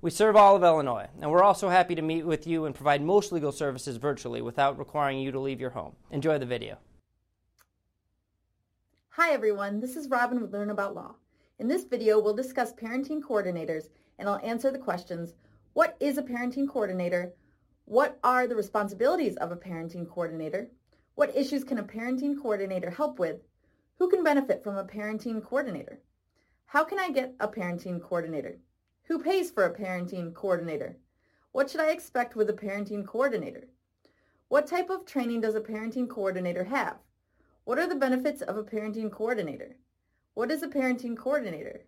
We serve all of Illinois, and we're also happy to meet with you and provide most legal services virtually without requiring you to leave your home. Enjoy the video. Hi everyone, this is Robin with Learn About Law. In this video, we'll discuss parenting coordinators and I'll answer the questions, what is a parenting coordinator? What are the responsibilities of a parenting coordinator? What issues can a parenting coordinator help with? Who can benefit from a parenting coordinator? How can I get a parenting coordinator? Who pays for a parenting coordinator? What should I expect with a parenting coordinator? What type of training does a parenting coordinator have? What are the benefits of a parenting coordinator? What is a parenting coordinator?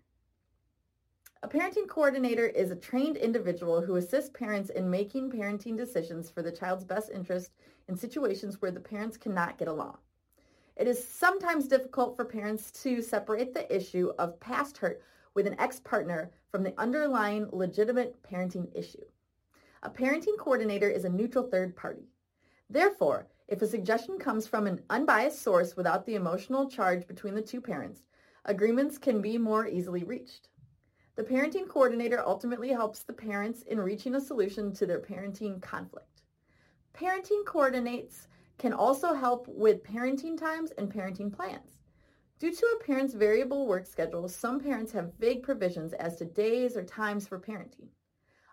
A parenting coordinator is a trained individual who assists parents in making parenting decisions for the child's best interest in situations where the parents cannot get along. It is sometimes difficult for parents to separate the issue of past hurt with an ex-partner from the underlying legitimate parenting issue. A parenting coordinator is a neutral third party. Therefore, if a suggestion comes from an unbiased source without the emotional charge between the two parents, agreements can be more easily reached. The parenting coordinator ultimately helps the parents in reaching a solution to their parenting conflict. Parenting coordinates can also help with parenting times and parenting plans. Due to a parent's variable work schedule, some parents have vague provisions as to days or times for parenting.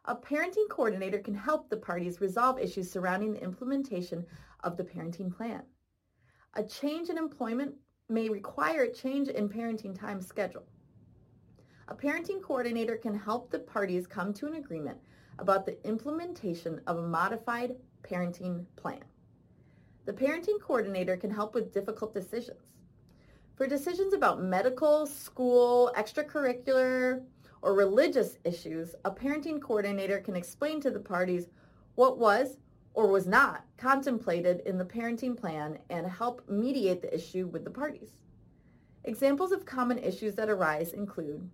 A parenting coordinator can help the parties resolve issues surrounding the implementation of the parenting plan. A change in employment may require a change in parenting time schedule. A parenting coordinator can help the parties come to an agreement about the implementation of a modified parenting plan. The parenting coordinator can help with difficult decisions. For decisions about medical, school, extracurricular, or religious issues, a parenting coordinator can explain to the parties what was or was not contemplated in the parenting plan and help mediate the issue with the parties. Examples of common issues that arise include,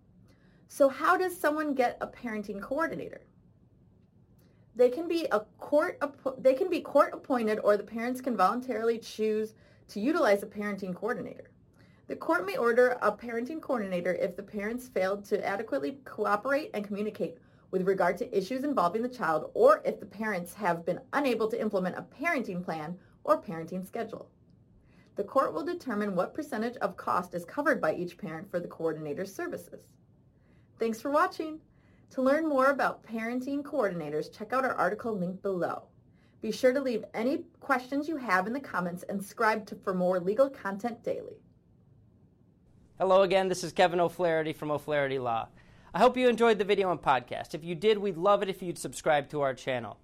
so how does someone get a parenting coordinator? They can be a court they can be court appointed or the parents can voluntarily choose to utilize a parenting coordinator. The court may order a parenting coordinator if the parents failed to adequately cooperate and communicate with regard to issues involving the child or if the parents have been unable to implement a parenting plan or parenting schedule. The court will determine what percentage of cost is covered by each parent for the coordinator's services. Thanks for watching. To learn more about parenting coordinators, check out our article linked below. Be sure to leave any questions you have in the comments and subscribe to, for more legal content daily. Hello again, this is Kevin O'Flaherty from O'Flaherty Law. I hope you enjoyed the video and podcast. If you did, we'd love it if you'd subscribe to our channel.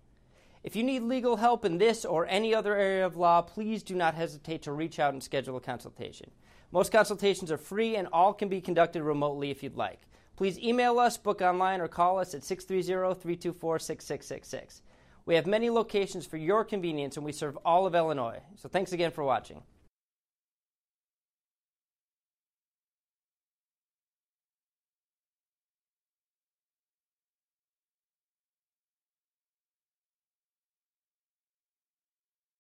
If you need legal help in this or any other area of law, please do not hesitate to reach out and schedule a consultation. Most consultations are free and all can be conducted remotely if you'd like. Please email us, book online, or call us at 630 324 6666. We have many locations for your convenience and we serve all of Illinois. So thanks again for watching.